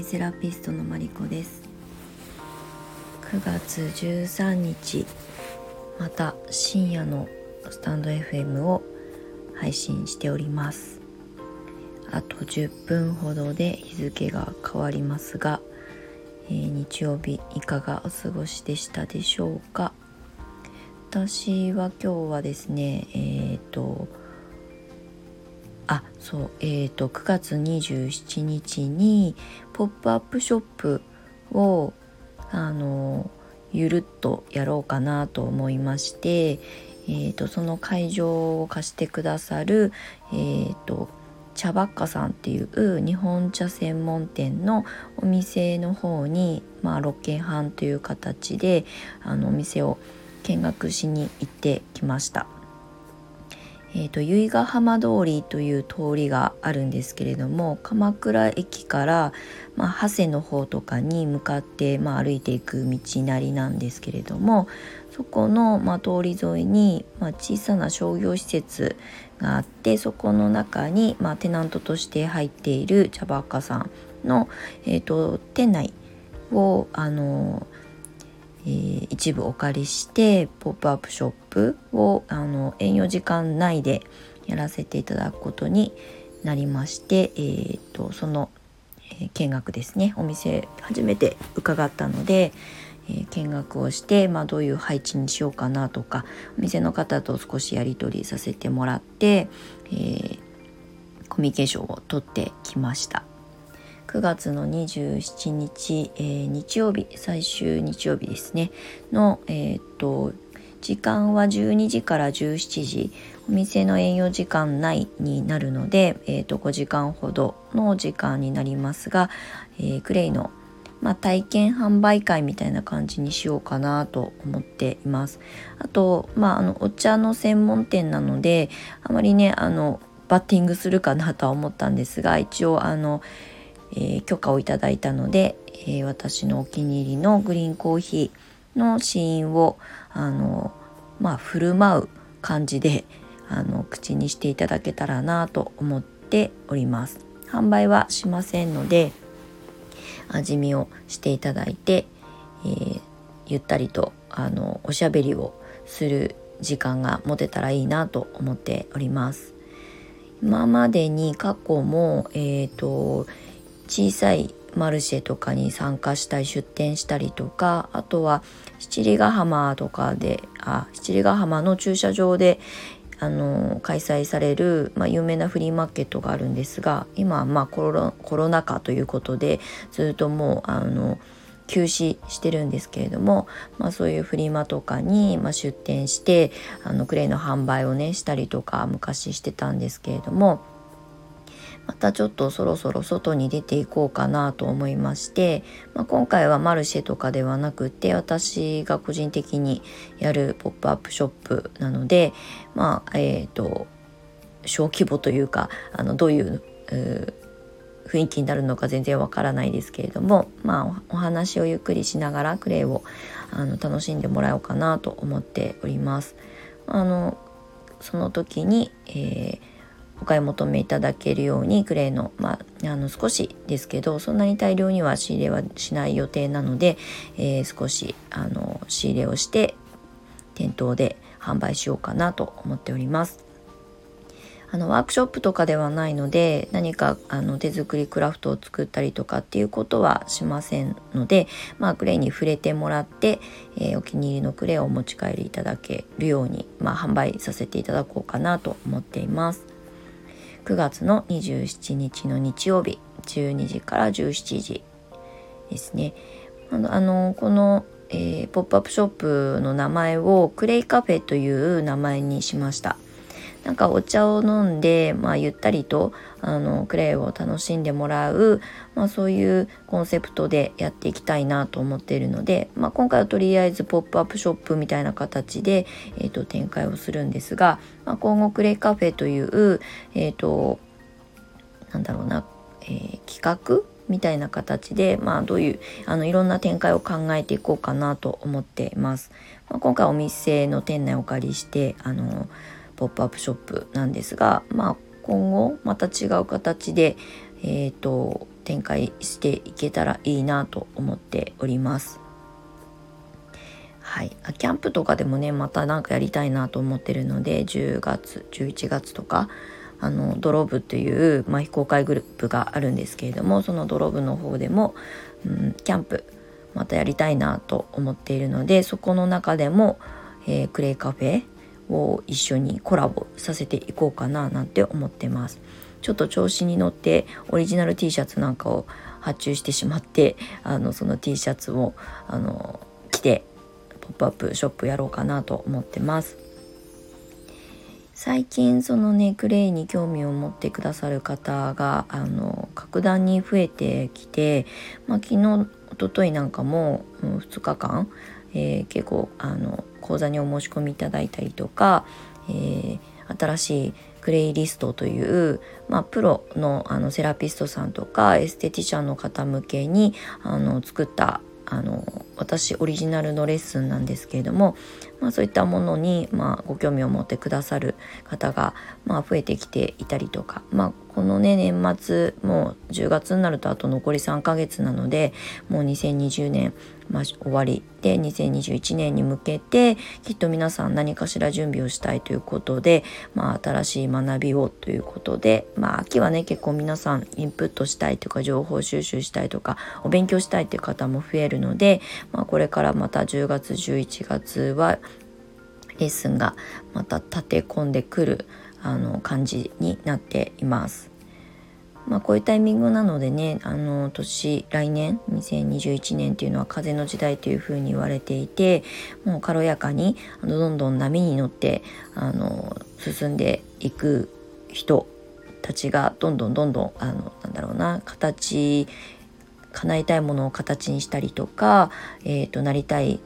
イセラピストのマリコです。9月13日また深夜のスタンド FM を配信しております。あと10分ほどで日付が変わりますが、えー、日曜日いかがお過ごしでしたでしょうか。私は今日はですねえっ、ー、とあそうえーと、9月27日にポップアップショップをあのゆるっとやろうかなと思いまして、えーと、その会場を貸してくださる、えーと、茶ばっかさんっていう日本茶専門店のお店の方に、まあ、ロケハンという形であのお店を見学しに行ってきました。えーと、由比ヶ浜通りという通りがあるんですけれども鎌倉駅から、まあ、長谷の方とかに向かって、まあ、歩いていく道なりなんですけれどもそこの、まあ、通り沿いに、まあ、小さな商業施設があってそこの中に、まあ、テナントとして入っている茶葉家さんの、えーと店内をあのえー、一部お借りしてポップアップショップをあの営業時間内でやらせていただくことになりまして、えーと、その、え、見学ですねお店初めて伺ったので、えー、見学をして、まあ、どういう配置にしようかなとかお店の方と少しやり取りさせてもらって、えー、コミュニケーションをとってきました。9月の27日、えー、日曜日最終日曜日ですねの、えー、っと時間は12時から17時お店の営業時間内になるので、えー、と5時間ほどの時間になりますが、えー、クレイの、まあ、体験販売会みたいな感じにしようかなと思っています。あと、まあ、あのお茶の専門店なのであまりねあのバッティングするかなとは思ったんですが一応あのえー、許可をいただいたので、えー、私のお気に入りのグリーンコーヒーの試飲をあのまあ振る舞う感じであの口にしていただけたらなと思っております。販売はしませんので味見をしていただいて、えー、ゆったりとあのおしゃべりをする時間が持てたらいいなと思っております。今までに過去も、えーと小さいマルシェとかに参加したり出店したりとかあとは七里ヶ浜とかであ七里ヶ浜の駐車場であの開催される、まあ、有名なフリーマーケットがあるんですが今はまあコロコロナ禍ということでずっともうあの休止してるんですけれども、まあ、そういうフリマとかに、ま、出店してあのクレイの販売をねしたりとか昔してたんですけれどもまたちょっとそろそろ外に出ていこうかなと思いまして、まあ、今回はマルシェとかではなくて私が個人的にやるポップアップショップなのでまあえっ、ー、と小規模というかあのどういう雰囲気になるのか全然わからないですけれどもまあお話をゆっくりしながらクレイをあの楽しんでもらおうかなと思っております。あのその時に、えーお買い求めいただけるようにクレイの,、まあ、あの少しですけどそんなに大量には仕入れはしない予定なので、えー、少しあの仕入れをして店頭で販売しようかなと思っております。あのワークショップとかではないので何かあの手作りクラフトを作ったりとかっていうことはしませんので、まあ、クレイに触れてもらって、えー、お気に入りのクレイをお持ち帰りいただけるように、まあ、販売させていただこうかなと思っています。9月の27日の日曜日12時から17時ですね。あのこの、えー、ポップアップショップの名前をクレイカフェという名前にしました。なんかお茶を飲んで、まあ、ゆったりとあのクレイを楽しんでもらう、まあ、そういうコンセプトでやっていきたいなと思っているので、まあ、今回はとりあえずポップアップショップみたいな形で、えーと、展開をするんですが、まあ、今後クレイカフェという、えーと、なんだろうな、えー、企画みたいな形で、まあ、どういうあのいろんな展開を考えていこうかなと思っています。まあ、今回お店の店内をお借りしてあのポップアップショップなんですが、まあ、今後また違う形で、えーと、展開していけたらいいなと思っております。はい、キャンプとかでもねまた何かやりたいなと思ってるので10月11月とかあのドローブという、まあ、非公開グループがあるんですけれどもそのドローブの方でも、うん、キャンプまたやりたいなと思っているのでそこの中でも、えー、クレイカフェを一緒にコラボさせていこうかななんて思ってます。ちょっと調子に乗ってオリジナル T シャツなんかを発注してしまってあのその T シャツをあの着てポップアップショップやろうかなと思ってます。最近そのねクレイに興味を持ってくださる方があの格段に増えてきて、まあ、昨日一昨日なんかも、うん、2日間、えー、結構あの講座にお申し込みいただいたりとか、えー、新しいクレイリストという、まあ、プロのあのセラピストさんとかエステティシャンの方向けにあの作ったあの私オリジナルのレッスンなんですけれども、まあ、そういったものに、まあ、ご興味を持ってくださる方が、まあ、増えてきていたりとか、まあ、このね年末もう10月になるとあと残り3ヶ月なのでもう2020年、まあ、終わりで2021年に向けてきっと皆さん何かしら準備をしたいということで、まあ、新しい学びをということで、まあ、秋はね結構皆さんインプットしたいとか情報収集したいとかお勉強したいという方も増えるので、まあ、これからまた10月11月はレッスンがまた立て込んでくるあの感じになっています。まあ、こういうタイミングなのでねあの年来年2021年っていうのは風の時代というふうに言われていてもう軽やかにあのどんどん波に乗ってあの進んでいく人たちがどんどんどんどんあのなんだろうな形叶えたいものを形にしたりとか、えーと、なりたい、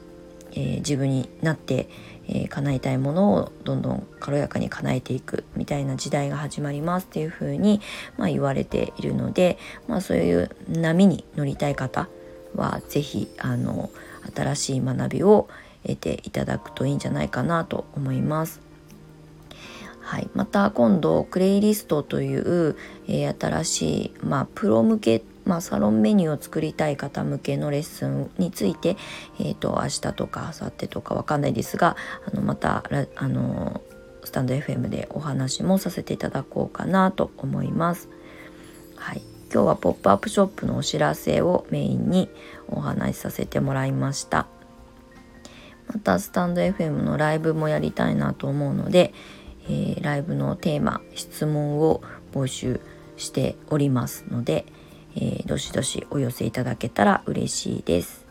えー、自分になってえー、叶えたいものをどんどん軽やかに叶えていくみたいな時代が始まりますっていうふうに、まあ、言われているので、まあ、そういう波に乗りたい方は是非あの新しい学びを得ていただくといいんじゃないかなと思います。はい、また今度クレイリストという、えー、新しい、まあ、プロ向けまあ、サロンメニューを作りたい方向けのレッスンについて、えーと、明日とか明後日とかわかんないですがあのまたあのスタンド FM でお話もさせていただこうかなと思います。はい、今日はポップアップショップのお知らせをメインにお話しさせてもらいました。またスタンド FM のライブもやりたいなと思うので、えー、ライブのテーマ質問を募集しておりますので、えー、どしどしお寄せいただけたら嬉しいです。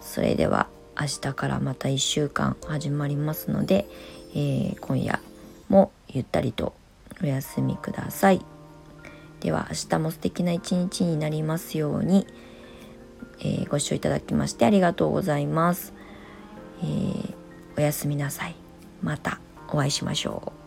それでは明日からまた1週間始まりますので、えー、今夜もゆったりとお休みください。では明日も素敵な一日になりますように、えー、ご視聴いただきましてありがとうございます。えー、おやすみなさい。またお会いしましょう。